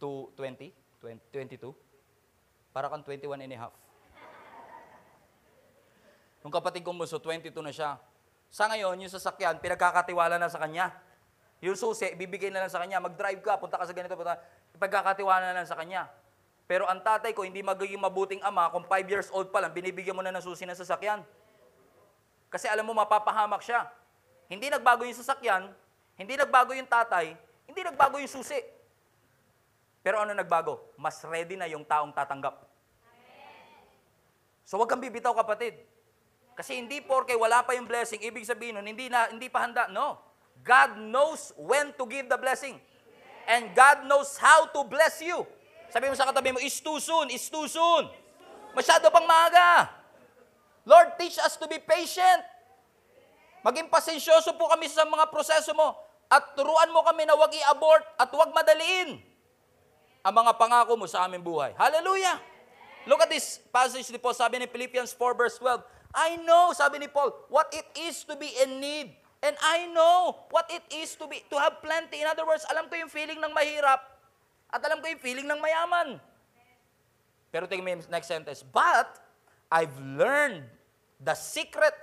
To 20? 20 22? Para kang 21 and a half. Nung kapatid kong muso, 22 na siya. Sa ngayon, yung sasakyan, pinagkakatiwala na sa kanya. Yung susi, ibibigay na lang sa kanya. Mag-drive ka, punta ka sa ganito, punta. Pagkakatiwala na lang sa kanya. Pero ang tatay ko, hindi magiging mabuting ama kung 5 years old pa lang, binibigyan mo na ng susi ng sasakyan. Kasi alam mo, mapapahamak siya. Hindi nagbago yung sasakyan, hindi nagbago yung tatay, hindi nagbago yung susi. Pero ano nagbago? Mas ready na yung taong tatanggap. So wag kang bibitaw kapatid. Kasi hindi porke wala pa yung blessing, ibig sabihin nun, hindi, na, hindi pa handa. No. God knows when to give the blessing. And God knows how to bless you. Sabi mo sa katabi mo, it's too soon, it's too soon. Masyado pang maaga. Lord, teach us to be patient. Maging pasensyoso po kami sa mga proseso mo at turuan mo kami na huwag i-abort at huwag madaliin ang mga pangako mo sa aming buhay. Hallelujah! Look at this passage ni Paul, sabi ni Philippians 4 verse 12, I know, sabi ni Paul, what it is to be in need. And I know what it is to be to have plenty. In other words, alam ko yung feeling ng mahirap at alam ko yung feeling ng mayaman. Pero tingnan mo yung next sentence. But I've learned the secret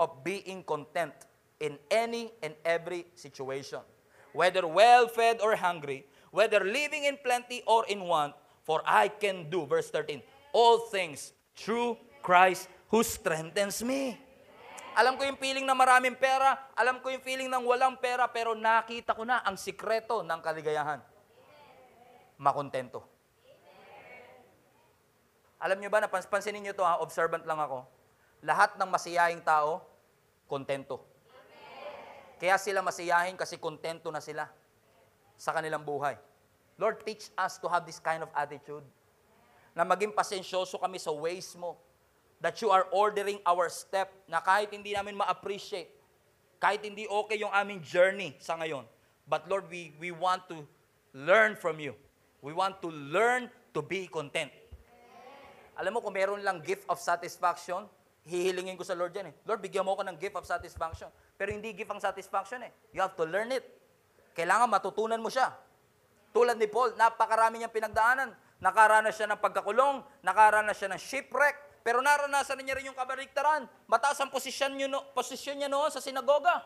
of being content in any and every situation. Whether well-fed or hungry, whether living in plenty or in want, for I can do, verse 13, all things through Christ who strengthens me. Alam ko yung feeling na maraming pera, alam ko yung feeling ng walang pera, pero nakita ko na ang sikreto ng kaligayahan. Makontento. Alam nyo ba, napansinin nyo to ha, observant lang ako. Lahat ng masiyahing tao, kontento. Kaya sila masiyahin kasi kontento na sila sa kanilang buhay. Lord, teach us to have this kind of attitude. Na maging pasensyoso kami sa ways mo. That you are ordering our step na kahit hindi namin ma-appreciate, kahit hindi okay yung aming journey sa ngayon. But Lord, we, we want to learn from you. We want to learn to be content. Alam mo, kung meron lang gift of satisfaction, hihilingin ko sa Lord yan eh. Lord, bigyan mo ako ng gift of satisfaction. Pero hindi gift ang satisfaction eh. You have to learn it. Kailangan matutunan mo siya. Tulad ni Paul, napakarami niyang pinagdaanan. Nakaranas siya ng pagkakulong, nakaranas siya ng shipwreck, pero naranasan niya rin yung kabaliktaran. Mataas ang posisyon niya, no, posisyon niya noon sa sinagoga.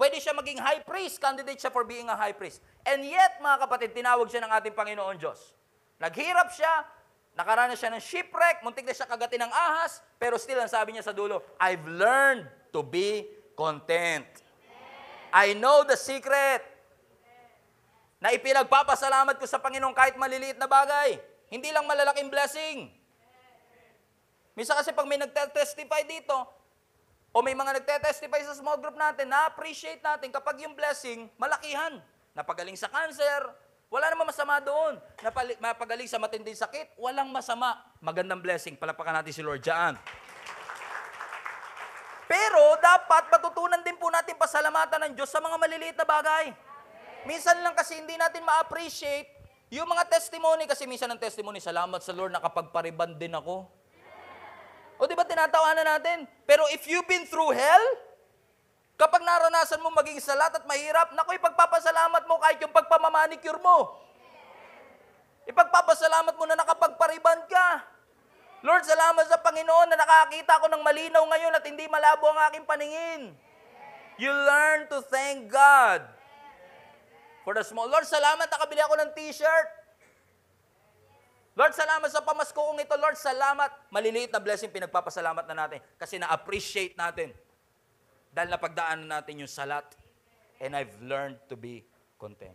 Pwede siya maging high priest, candidate siya for being a high priest. And yet, mga kapatid, tinawag siya ng ating Panginoon Diyos. Naghirap siya, nakaranas siya ng shipwreck, muntik na siya kagatin ng ahas, pero still, ang sabi niya sa dulo, I've learned to be content. I know the secret na ipinagpapasalamat ko sa Panginoon kahit maliliit na bagay. Hindi lang malalaking blessing. Misa kasi pag may nagte-testify dito, o may mga nagte-testify sa small group natin, na-appreciate natin kapag yung blessing, malakihan. Napagaling sa cancer, wala namang masama doon. Napali- Napagaling sa matinding sakit, walang masama. Magandang blessing. Palapakan natin si Lord dyan. Pero dapat matutunan din po natin pasalamatan ng Diyos sa mga maliliit na bagay. Minsan lang kasi hindi natin ma-appreciate yung mga testimony kasi minsan ang testimony, salamat sa Lord nakapagpariban din ako. O di ba tinatawanan natin? Pero if you've been through hell, kapag naranasan mo maging salat at mahirap, naku, ipagpapasalamat mo kahit yung pagpamamanicure mo. Ipagpapasalamat mo na nakapagpariban ka. Lord, salamat sa Panginoon na nakakita ko ng malinaw ngayon at hindi malabo ang aking paningin. You learn to thank God for the small. Lord, salamat nakabili ako ng t-shirt. Lord, salamat sa pamasko kong ito. Lord, salamat. Maliliit na blessing pinagpapasalamat na natin kasi na-appreciate natin. Dahil napagdaanan natin yung salat. And I've learned to be content.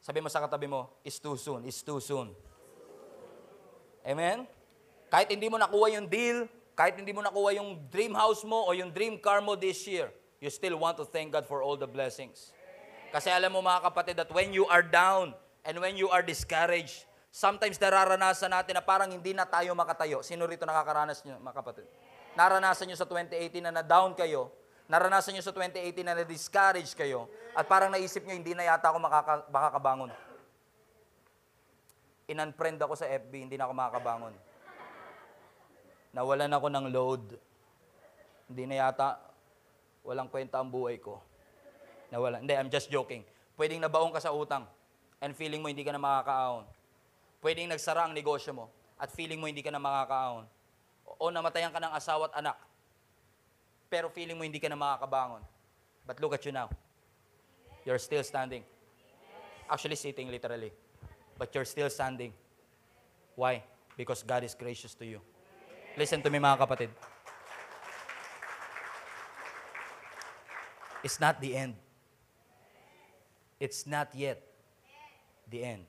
Sabi mo sa katabi mo, it's too soon, it's too soon. Amen? Kahit hindi mo nakuha yung deal, kahit hindi mo nakuha yung dream house mo o yung dream car mo this year, you still want to thank God for all the blessings. Kasi alam mo mga kapatid that when you are down and when you are discouraged, sometimes nararanasan natin na parang hindi na tayo makatayo. Sino rito nakakaranas nyo mga kapatid? Naranasan nyo sa 2018 na na-down kayo, naranasan nyo sa 2018 na na-discourage kayo, at parang naisip nyo, hindi na yata ako makaka- makakabangon. In-unfriend ako sa FB, hindi na ako makakabangon. Nawalan ako ng load. Hindi na yata, walang kwenta ang buhay ko. Nawala. Hindi, I'm just joking. Pwedeng nabaong ka sa utang and feeling mo hindi ka na makakaahon. Pwedeng nagsara ang negosyo mo at feeling mo hindi ka na makakaahon. O, namatayan ka ng asawa at anak. Pero feeling mo hindi ka na makakabangon. But look at you now. You're still standing. Actually sitting literally. But you're still standing. Why? Because God is gracious to you. Listen to me mga kapatid. It's not the end. It's not yet the end.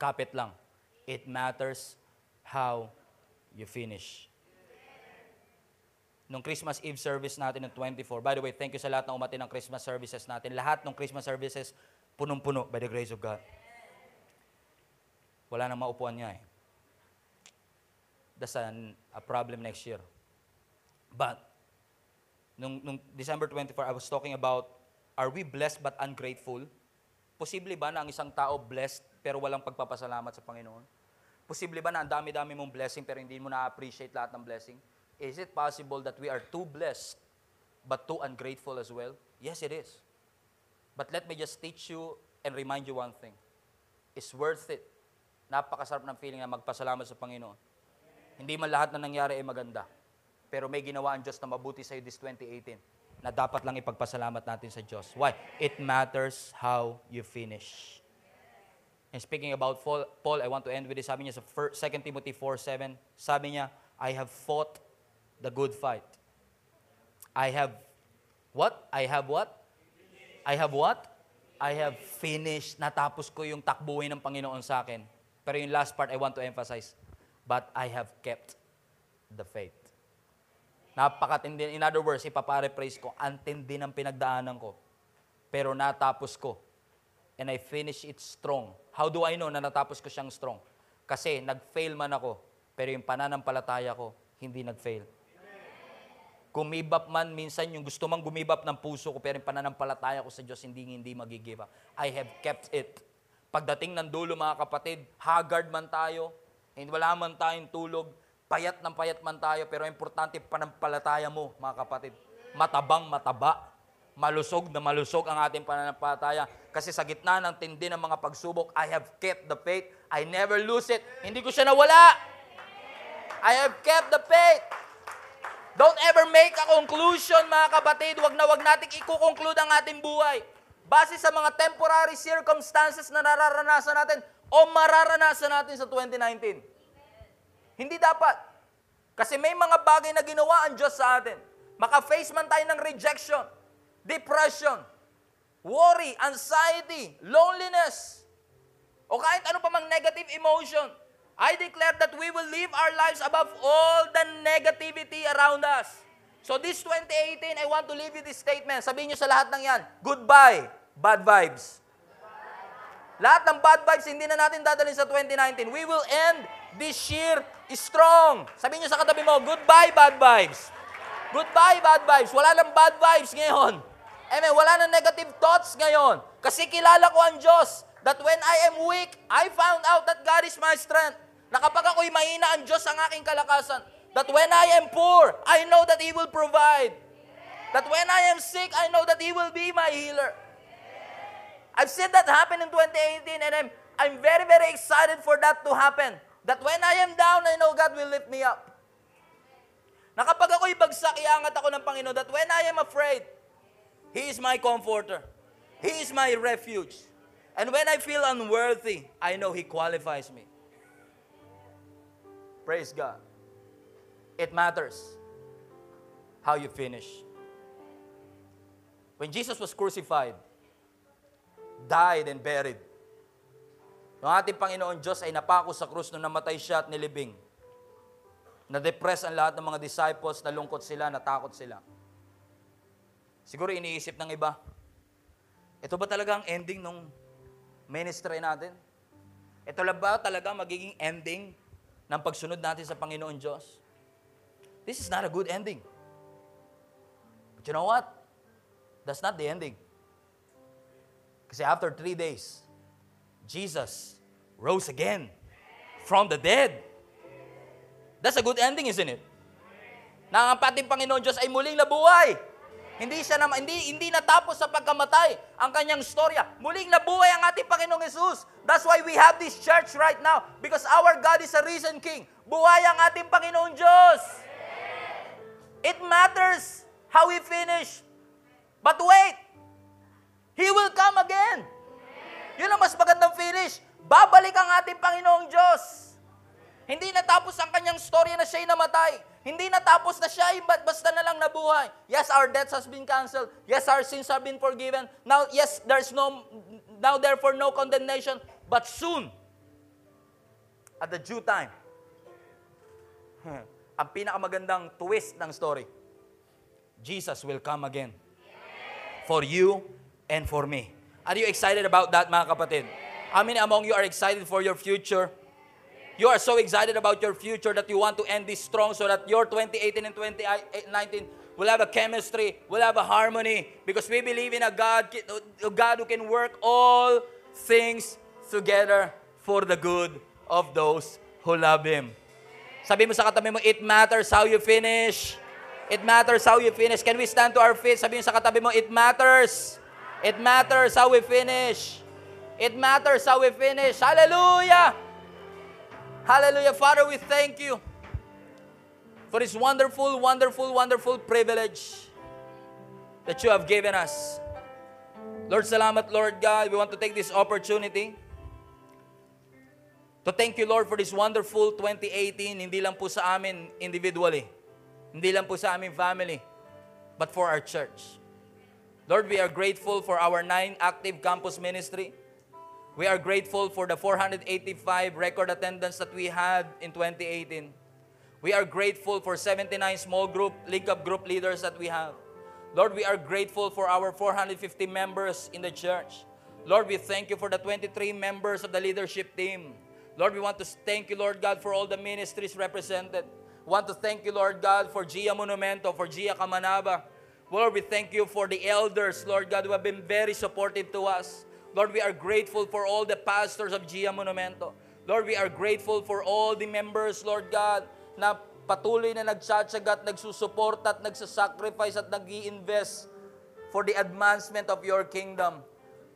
Kapit lang. It matters how you finish. Nung Christmas Eve service natin ng 24, by the way, thank you sa lahat na umati ng Christmas services natin. Lahat ng Christmas services, Punong-puno by the grace of God. Wala nang maupuan niya eh. That's an, a problem next year. But, nung, nung December 24, I was talking about, are we blessed but ungrateful? Posible ba na ang isang tao blessed pero walang pagpapasalamat sa Panginoon? Posible ba na ang dami-dami mong blessing pero hindi mo na-appreciate lahat ng blessing? Is it possible that we are too blessed but too ungrateful as well? Yes, it is. But let me just teach you and remind you one thing. It's worth it. Napakasarap ng feeling na magpasalamat sa Panginoon. Hindi man lahat na nangyari ay maganda. Pero may ginawa ang Diyos na mabuti sa this 2018 na dapat lang ipagpasalamat natin sa Diyos. Why? It matters how you finish. And speaking about Paul, I want to end with this. Sabi niya sa 2 Timothy 4.7, sabi niya, I have fought the good fight. I have, what? I have what? I have what? I have finished. Natapos ko yung takbuhin ng Panginoon sa akin. Pero yung last part, I want to emphasize, but I have kept the faith. Napakatindi. In other words, ipaparephrase ko, ang tindi ng pinagdaanan ko. Pero natapos ko. And I finish it strong. How do I know na natapos ko siyang strong? Kasi nag-fail man ako, pero yung pananampalataya ko, hindi nag-fail. Gumibap man minsan yung gusto mang gumibap ng puso ko, pero yung pananampalataya ko sa Diyos, hindi hindi magigive up. I have kept it. Pagdating ng dulo mga kapatid, haggard man tayo, hindi wala man tayong tulog, payat ng payat man tayo, pero importante panampalataya mo, mga kapatid. Matabang mataba, malusog na malusog ang ating pananampalataya. Kasi sa gitna ng tindi ng mga pagsubok, I have kept the faith. I never lose it. Hindi ko siya nawala. I have kept the faith. Don't ever make a conclusion, mga kapatid. Huwag na huwag nating ikukonclude ang ating buhay. Base sa mga temporary circumstances na nararanasan natin o mararanasan natin sa 2019. Hindi dapat. Kasi may mga bagay na ginawa ang Diyos sa atin. Maka-face man tayo ng rejection, depression, worry, anxiety, loneliness, o kahit ano pa mang negative emotion. I declare that we will live our lives above all the negativity around us. So this 2018, I want to leave you this statement. Sabihin nyo sa lahat ng yan, goodbye, bad vibes. Lahat ng bad vibes, hindi na natin dadalhin sa 2019. We will end this year strong. Sabihin nyo sa katabi mo, goodbye, bad vibes. Goodbye, bad vibes. Wala nang bad vibes ngayon. Amen. Wala nang negative thoughts ngayon. Kasi kilala ko ang Diyos that when I am weak, I found out that God is my strength. Na kapag ako'y mahina, ang Diyos ang aking kalakasan. That when I am poor, I know that He will provide. That when I am sick, I know that He will be my healer. I've seen that happen in 2018 and I'm, I'm very, very excited for that to happen. That when I am down, I know God will lift me up. Na kapag ako'y bagsak, iangat ako ng Panginoon. That when I am afraid, He is my comforter. He is my refuge. And when I feel unworthy, I know He qualifies me. Praise God. It matters how you finish. When Jesus was crucified, died and buried, yung ating Panginoon Diyos ay napako sa krus nung namatay siya at nilibing. Na-depress ang lahat ng mga disciples, nalungkot sila, natakot sila. Siguro iniisip ng iba, ito ba talaga ang ending ng ministry natin? Ito lang ba talaga magiging ending ng pagsunod natin sa Panginoon Diyos? This is not a good ending. But you know what? That's not the ending. Kasi after three days, Jesus rose again from the dead. That's a good ending, isn't it? Na ang pating Panginoon Diyos ay muling nabuhay. Hindi siya na, hindi hindi natapos sa pagkamatay ang kanyang storya. Muling nabuhay ang ating Panginoong Jesus. That's why we have this church right now because our God is a risen king. Buhay ang ating Panginoong Diyos. It matters how we finish. But wait, He will come again. Yun ang mas magandang finish. Babalik ang ating Panginoong Diyos. Hindi natapos ang kanyang storya na siya'y namatay. Hindi natapos na siya ay basta na lang nabuhay. Yes, our debts has been canceled. Yes, our sins have been forgiven. Now, yes, there's no, now therefore no condemnation. But soon, at the due time, (laughs) ang pinakamagandang twist ng story, Jesus will come again. For you and for me. Are you excited about that, mga kapatid? How many among you are excited for your future? You are so excited about your future that you want to end this strong so that your 2018 and 2019 will have a chemistry, will have a harmony, because we believe in a God, a God who can work all things together for the good of those who love Him. Sabi mo sa katabi mo, it matters how you finish. It matters how you finish. Can we stand to our feet? Sabi mo sa katabi mo, it matters. It matters how we finish. It matters how we finish. Hallelujah! Hallelujah. Father, we thank you for this wonderful, wonderful, wonderful privilege that you have given us. Lord, salamat, Lord God. We want to take this opportunity to thank you, Lord, for this wonderful 2018, hindi lang po sa amin individually, hindi lang po sa aming family, but for our church. Lord, we are grateful for our nine active campus ministry. We are grateful for the 485 record attendance that we had in 2018. We are grateful for 79 small group, link up group leaders that we have. Lord, we are grateful for our 450 members in the church. Lord, we thank you for the 23 members of the leadership team. Lord, we want to thank you, Lord God, for all the ministries represented. We want to thank you, Lord God, for Gia Monumento, for Gia Kamanaba. Lord, we thank you for the elders, Lord God, who have been very supportive to us. Lord, we are grateful for all the pastors of Gia Monumento. Lord, we are grateful for all the members, Lord God, na patuloy na nagsatsaga at nagsusuporta at nagsasacrifice at nag invest for the advancement of your kingdom.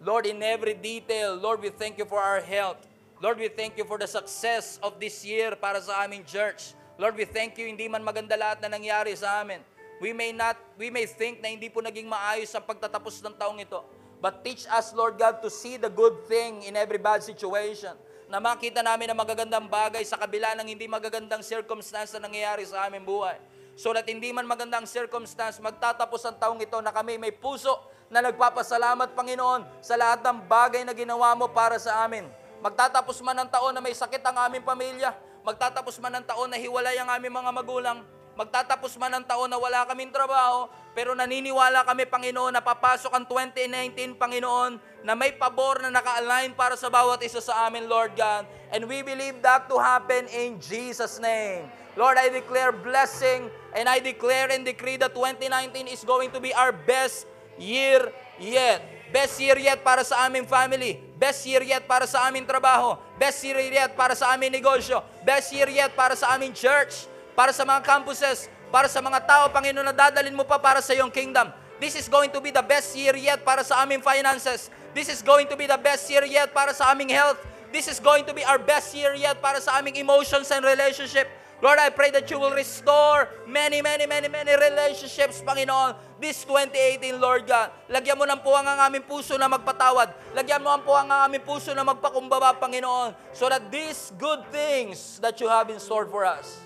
Lord, in every detail, Lord, we thank you for our health. Lord, we thank you for the success of this year para sa aming church. Lord, we thank you, hindi man maganda lahat na nangyari sa amin. We may not, we may think na hindi po naging maayos ang pagtatapos ng taong ito. But teach us, Lord God, to see the good thing in every bad situation. Na makita namin ang magagandang bagay sa kabila ng hindi magagandang circumstance na nangyayari sa aming buhay. So that hindi man magandang circumstance, magtatapos ang taong ito na kami may puso na nagpapasalamat, Panginoon, sa lahat ng bagay na ginawa mo para sa amin. Magtatapos man ang taon na may sakit ang aming pamilya. Magtatapos man ang taon na hiwalay ang aming mga magulang. Magtatapos man ang taon na wala kaming trabaho. Pero naniniwala kami, Panginoon, na papasok ang 2019, Panginoon, na may pabor na naka-align para sa bawat isa sa amin, Lord God. And we believe that to happen in Jesus' name. Lord, I declare blessing and I declare and decree that 2019 is going to be our best year yet. Best year yet para sa aming family. Best year yet para sa aming trabaho. Best year yet para sa aming negosyo. Best year yet para sa aming church. Para sa mga campuses. Para sa mga tao, Panginoon, na dadalin mo pa para sa iyong kingdom. This is going to be the best year yet para sa aming finances. This is going to be the best year yet para sa aming health. This is going to be our best year yet para sa aming emotions and relationship. Lord, I pray that you will restore many, many, many, many relationships, Panginoon, this 2018, Lord God. Lagyan mo ng puwang ang aming puso na magpatawad. Lagyan mo ang puwang ang aming puso na magpakumbaba, Panginoon, so that these good things that you have in store for us,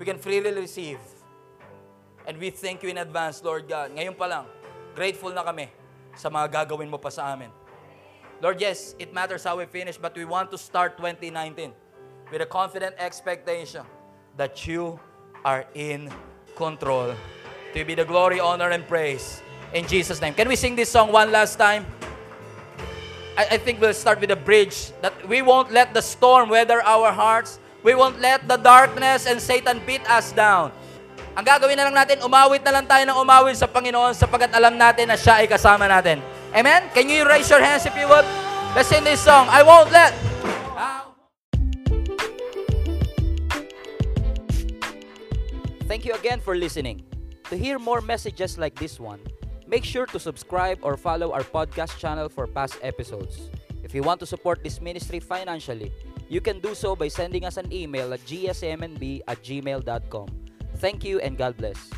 we can freely receive. And we thank you in advance, Lord God. Ngayon pa lang, grateful na kami sa mga gagawin mo pa sa amin. Lord, yes, it matters how we finish, but we want to start 2019 with a confident expectation that you are in control. To be the glory, honor, and praise. In Jesus' name. Can we sing this song one last time? I, I think we'll start with a bridge that we won't let the storm weather our hearts. We won't let the darkness and Satan beat us down. Ang gagawin na lang natin, umawit na lang tayo ng umawit sa Panginoon sapagat alam natin na siya ay kasama natin. Amen? Can you raise your hands if you would? Let's sing this song. I won't let Thank you again for listening. To hear more messages like this one, make sure to subscribe or follow our podcast channel for past episodes. If you want to support this ministry financially, you can do so by sending us an email at gsmnb at gmail.com. Thank you and God bless.